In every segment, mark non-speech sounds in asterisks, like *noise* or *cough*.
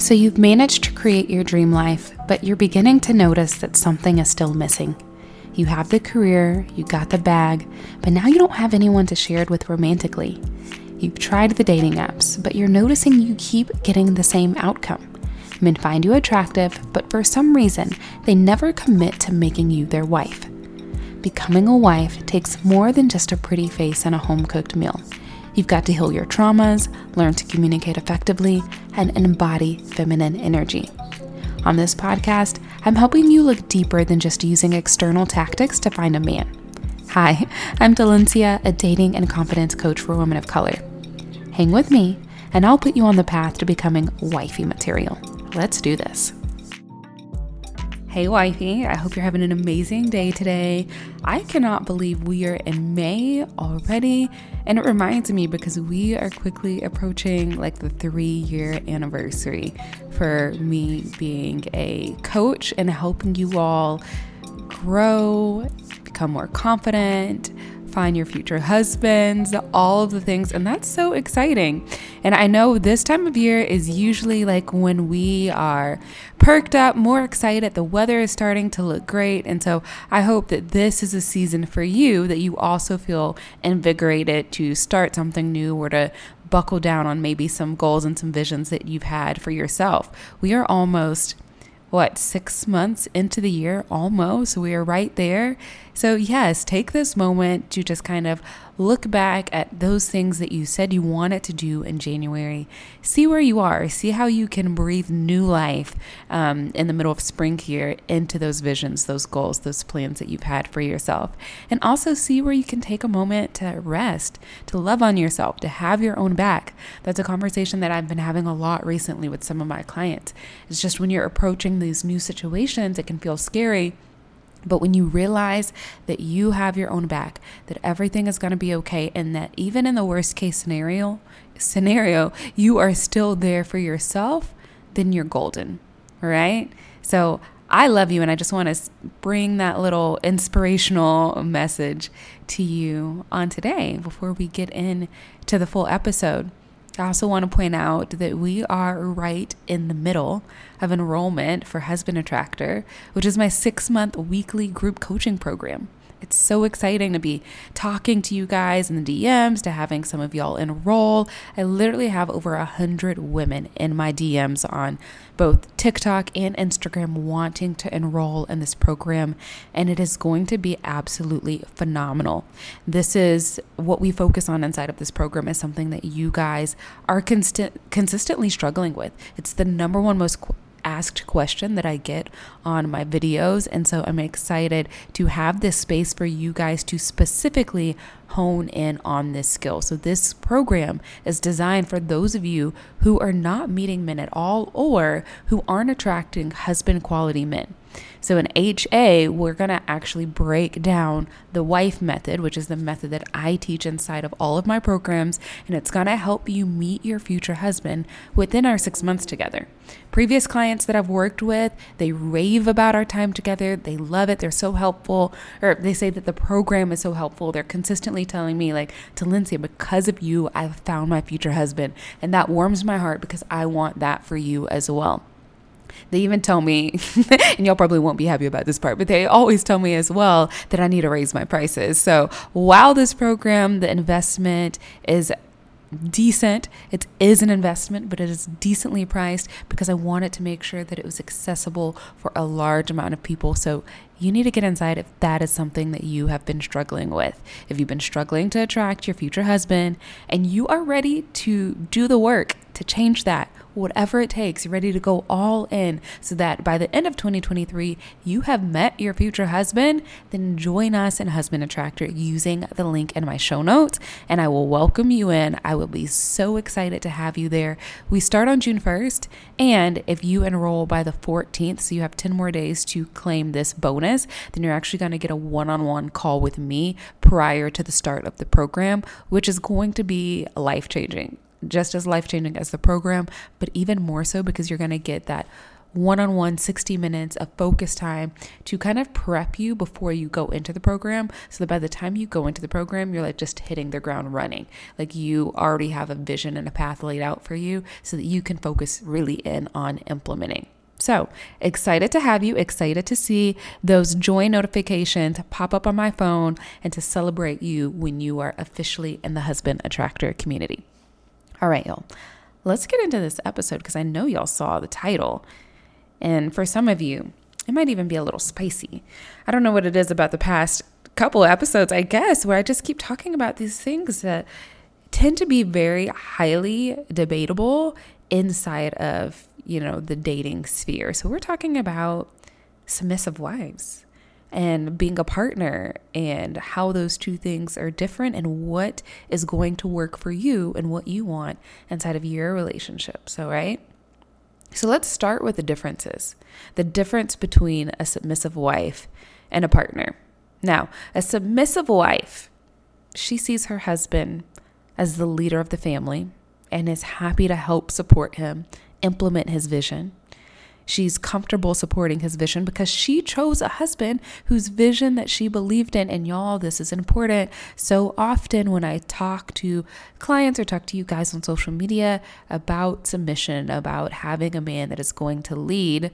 So you've managed to create your dream life, but you're beginning to notice that something is still missing. You have the career, you got the bag, but now you don't have anyone to share it with romantically. You've tried the dating apps, but you're noticing you keep getting the same outcome. Men find you attractive, but for some reason, they never commit to making you their wife. Becoming a wife takes more than just a pretty face and a home cooked meal. You've got to heal your traumas, learn to communicate effectively, and embody feminine energy. On this podcast, I'm helping you look deeper than just using external tactics to find a man. Hi, I'm Dalencia, a dating and confidence coach for women of color. Hang with me, and I'll put you on the path to becoming wifey material. Let's do this. Hey, wifey, I hope you're having an amazing day today. I cannot believe we are in May already. And it reminds me because we are quickly approaching like the three year anniversary for me being a coach and helping you all grow, become more confident, find your future husbands, all of the things. And that's so exciting. And I know this time of year is usually like when we are perked up, more excited. The weather is starting to look great. And so I hope that this is a season for you that you also feel invigorated to start something new or to buckle down on maybe some goals and some visions that you've had for yourself. We are almost what, six months into the year almost. We are right there. So, yes, take this moment to just kind of look back at those things that you said you wanted to do in January. See where you are. See how you can breathe new life um, in the middle of spring here into those visions, those goals, those plans that you've had for yourself. And also see where you can take a moment to rest, to love on yourself, to have your own back. That's a conversation that I've been having a lot recently with some of my clients. It's just when you're approaching these new situations, it can feel scary but when you realize that you have your own back, that everything is going to be okay and that even in the worst case scenario, scenario, you are still there for yourself, then you're golden. Right? So, I love you and I just want to bring that little inspirational message to you on today before we get into the full episode. I also want to point out that we are right in the middle of enrollment for Husband Attractor, which is my six month weekly group coaching program. It's so exciting to be talking to you guys in the DMs, to having some of y'all enroll. I literally have over a hundred women in my DMs on both TikTok and Instagram wanting to enroll in this program, and it is going to be absolutely phenomenal. This is what we focus on inside of this program is something that you guys are constant consistently struggling with. It's the number one most asked question that I get on my videos. And so I'm excited to have this space for you guys to specifically hone in on this skill. So, this program is designed for those of you who are not meeting men at all or who aren't attracting husband quality men. So in HA, we're going to actually break down the wife method, which is the method that I teach inside of all of my programs, and it's going to help you meet your future husband within our six months together. Previous clients that I've worked with, they rave about our time together. They love it. They're so helpful, or they say that the program is so helpful. They're consistently telling me, like, Dalencia, because of you, I've found my future husband. And that warms my heart because I want that for you as well. They even tell me, *laughs* and y'all probably won't be happy about this part, but they always tell me as well that I need to raise my prices. So while this program, the investment is decent. It is an investment, but it is decently priced because I wanted to make sure that it was accessible for a large amount of people. So you need to get inside if that is something that you have been struggling with. If you've been struggling to attract your future husband and you are ready to do the work to change that, whatever it takes, you're ready to go all in so that by the end of 2023, you have met your future husband, then join us in Husband Attractor using the link in my show notes and I will welcome you in. I will be so excited to have you there. We start on June 1st, and if you enroll by the 14th, so you have 10 more days to claim this bonus, then you're actually going to get a one on one call with me prior to the start of the program, which is going to be life changing just as life changing as the program, but even more so because you're going to get that one on one 60 minutes of focus time to kind of prep you before you go into the program so that by the time you go into the program, you're like just hitting the ground running. Like you already have a vision and a path laid out for you so that you can focus really in on implementing. So excited to have you, excited to see those join notifications pop up on my phone and to celebrate you when you are officially in the Husband Attractor community. All right, y'all, let's get into this episode because I know y'all saw the title. And for some of you, it might even be a little spicy. I don't know what it is about the past couple episodes, I guess, where I just keep talking about these things that tend to be very highly debatable inside of, you know, the dating sphere. So we're talking about submissive wives and being a partner and how those two things are different and what is going to work for you and what you want inside of your relationship. So, right? So let's start with the differences. The difference between a submissive wife and a partner. Now, a submissive wife, she sees her husband as the leader of the family and is happy to help support him implement his vision. She's comfortable supporting his vision because she chose a husband whose vision that she believed in. And y'all, this is important. So often when I talk to clients or talk to you guys on social media about submission, about having a man that is going to lead,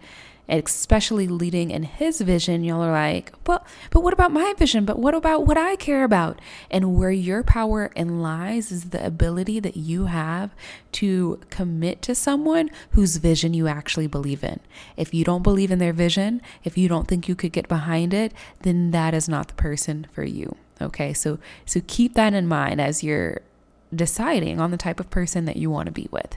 especially leading in his vision, y'all are like, well, but what about my vision? But what about what I care about? And where your power in lies is the ability that you have to commit to someone whose vision you actually believe in. If you don't believe in their vision, if you don't think you could get behind it, then that is not the person for you. Okay, so so keep that in mind as you're deciding on the type of person that you want to be with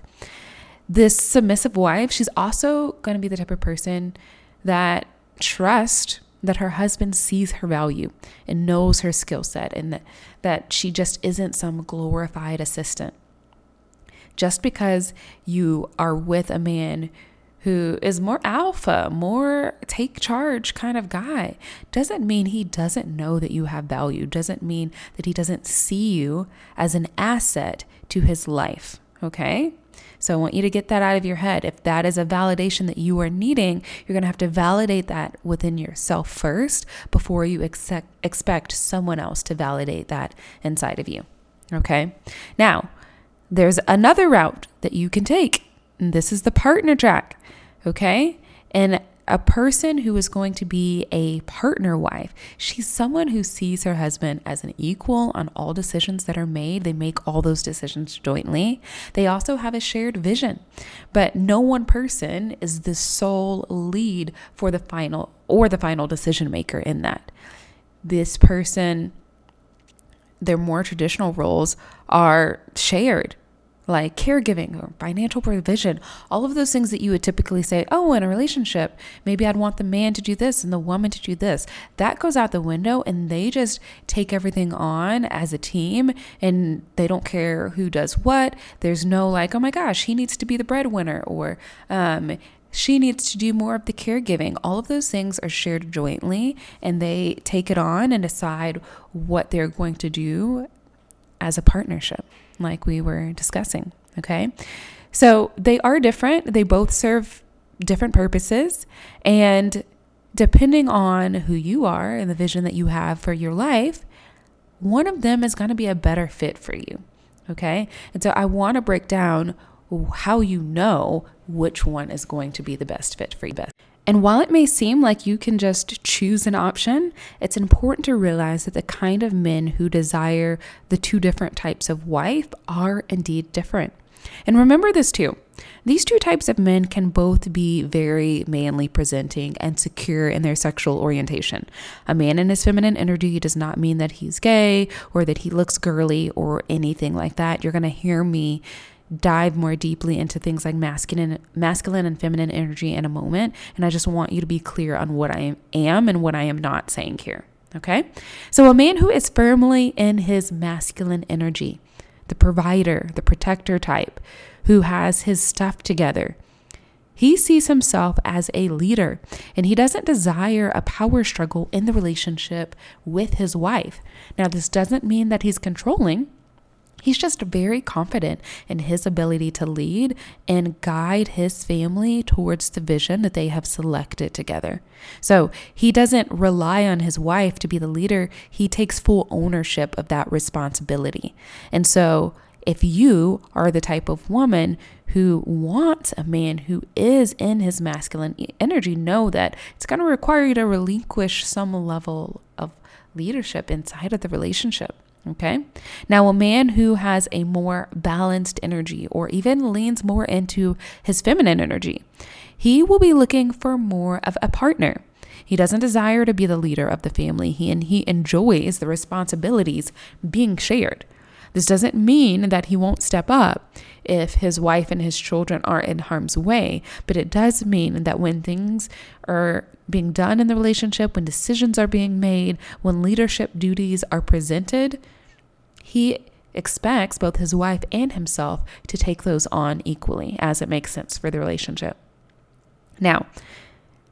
this submissive wife, she's also going to be the type of person that trusts that her husband sees her value and knows her skill set and that, that she just isn't some glorified assistant. Just because you are with a man who is more alpha, more take charge kind of guy, doesn't mean he doesn't know that you have value, doesn't mean that he doesn't see you as an asset to his life. Okay? So I want you to get that out of your head. If that is a validation that you are needing, you're going to have to validate that within yourself first before you expect, expect someone else to validate that inside of you. Okay? Now, there's another route that you can take. And this is the partner track. Okay? And a person who is going to be a partner wife. She's someone who sees her husband as an equal on all decisions that are made. They make all those decisions jointly. They also have a shared vision, but no one person is the sole lead for the final or the final decision maker in that. This person, their more traditional roles are shared like caregiving or financial provision, all of those things that you would typically say, oh, in a relationship, maybe I'd want the man to do this and the woman to do this. That goes out the window and they just take everything on as a team and they don't care who does what. There's no like, oh my gosh, he needs to be the breadwinner or, um, she needs to do more of the caregiving. All of those things are shared jointly and they take it on and decide what they're going to do as a partnership like we were discussing. Okay. So they are different, they both serve different purposes. And depending on who you are and the vision that you have for your life, one of them is going to be a better fit for you. Okay. And so I want to break down how you know which one is going to be the best fit for you best. And while it may seem like you can just choose an option, it's important to realize that the kind of men who desire the two different types of wife are indeed different. And remember this too. These two types of men can both be very manly presenting and secure in their sexual orientation. A man in his feminine energy does not mean that he's gay or that he looks girly or anything like that. You're going to hear me dive more deeply into things like masculine masculine and feminine energy in a moment and I just want you to be clear on what I am and what I am not saying here okay so a man who is firmly in his masculine energy the provider the protector type who has his stuff together he sees himself as a leader and he doesn't desire a power struggle in the relationship with his wife. Now, this doesn't mean that he's controlling. He's just very confident in his ability to lead and guide his family towards the vision that they have selected together. So he doesn't rely on his wife to be the leader, he takes full ownership of that responsibility. And so if you are the type of woman who wants a man who is in his masculine energy, know that it's going to require you to relinquish some level of leadership inside of the relationship. Okay. Now, a man who has a more balanced energy or even leans more into his feminine energy, he will be looking for more of a partner. He doesn't desire to be the leader of the family, he, and he enjoys the responsibilities being shared. This doesn't mean that he won't step up if his wife and his children are in harm's way, but it does mean that when things are being done in the relationship, when decisions are being made, when leadership duties are presented, he expects both his wife and himself to take those on equally as it makes sense for the relationship. Now,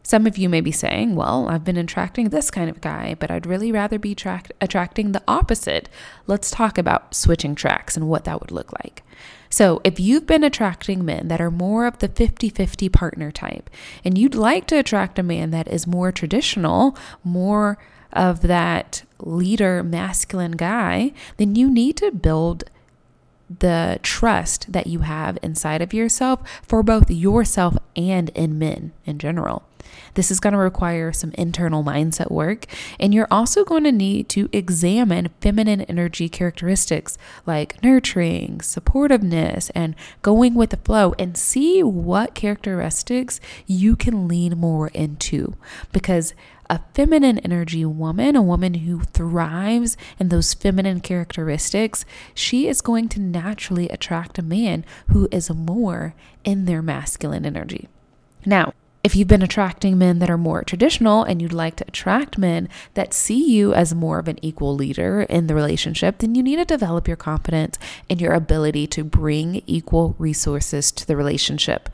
some of you may be saying, well, I've been attracting this kind of guy, but I'd really rather be attracting the opposite. Let's talk about switching tracks and what that would look like. So, if you've been attracting men that are more of the 50 50 partner type, and you'd like to attract a man that is more traditional, more of that leader, masculine guy, then you need to build the trust that you have inside of yourself for both yourself and in men in general. This is going to require some internal mindset work, and you're also going to need to examine feminine energy characteristics like nurturing, supportiveness, and going with the flow, and see what characteristics you can lean more into. Because a feminine energy woman, a woman who thrives in those feminine characteristics, she is going to naturally attract a man who is more in their masculine energy. Now, if you've been attracting men that are more traditional and you'd like to attract men that see you as more of an equal leader in the relationship, then you need to develop your confidence and your ability to bring equal resources to the relationship.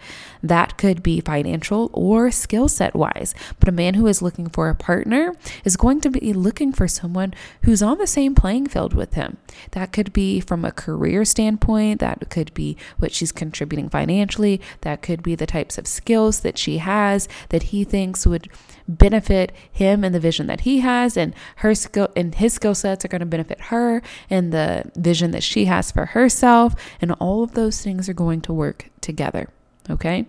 That could be financial or skill set wise. But a man who is looking for a partner is going to be looking for someone who's on the same playing field with him. That could be from a career standpoint, that could be what she's contributing financially, that could be the types of skills that she has that he thinks would benefit him and the vision that he has and her skill and his skill sets are going to benefit her and the vision that she has for herself and all of those things are going to work together okay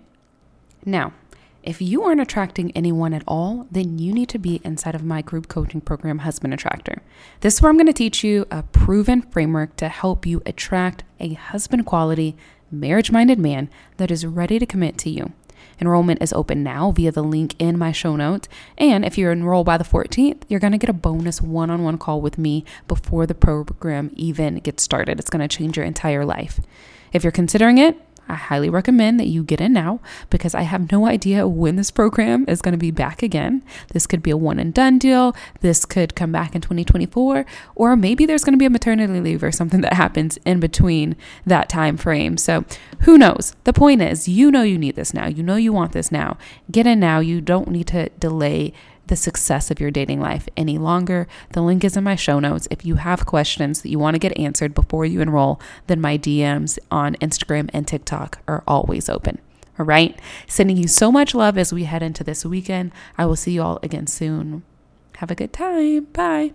now, if you aren't attracting anyone at all, then you need to be inside of my group coaching program, Husband Attractor. This is where I'm going to teach you a proven framework to help you attract a husband quality, marriage minded man that is ready to commit to you. Enrollment is open now via the link in my show notes. And if you're enrolled by the 14th, you're going to get a bonus one on one call with me before the program even gets started. It's going to change your entire life. If you're considering it, I highly recommend that you get in now because I have no idea when this program is going to be back again. This could be a one and done deal. This could come back in 2024 or maybe there's going to be a maternity leave or something that happens in between that time frame. So, who knows? The point is, you know you need this now. You know you want this now. Get in now. You don't need to delay the success of your dating life any longer. The link is in my show notes. If you have questions that you want to get answered before you enroll, then my DMs on Instagram and TikTok are always open. All right. Sending you so much love as we head into this weekend. I will see you all again soon. Have a good time. Bye.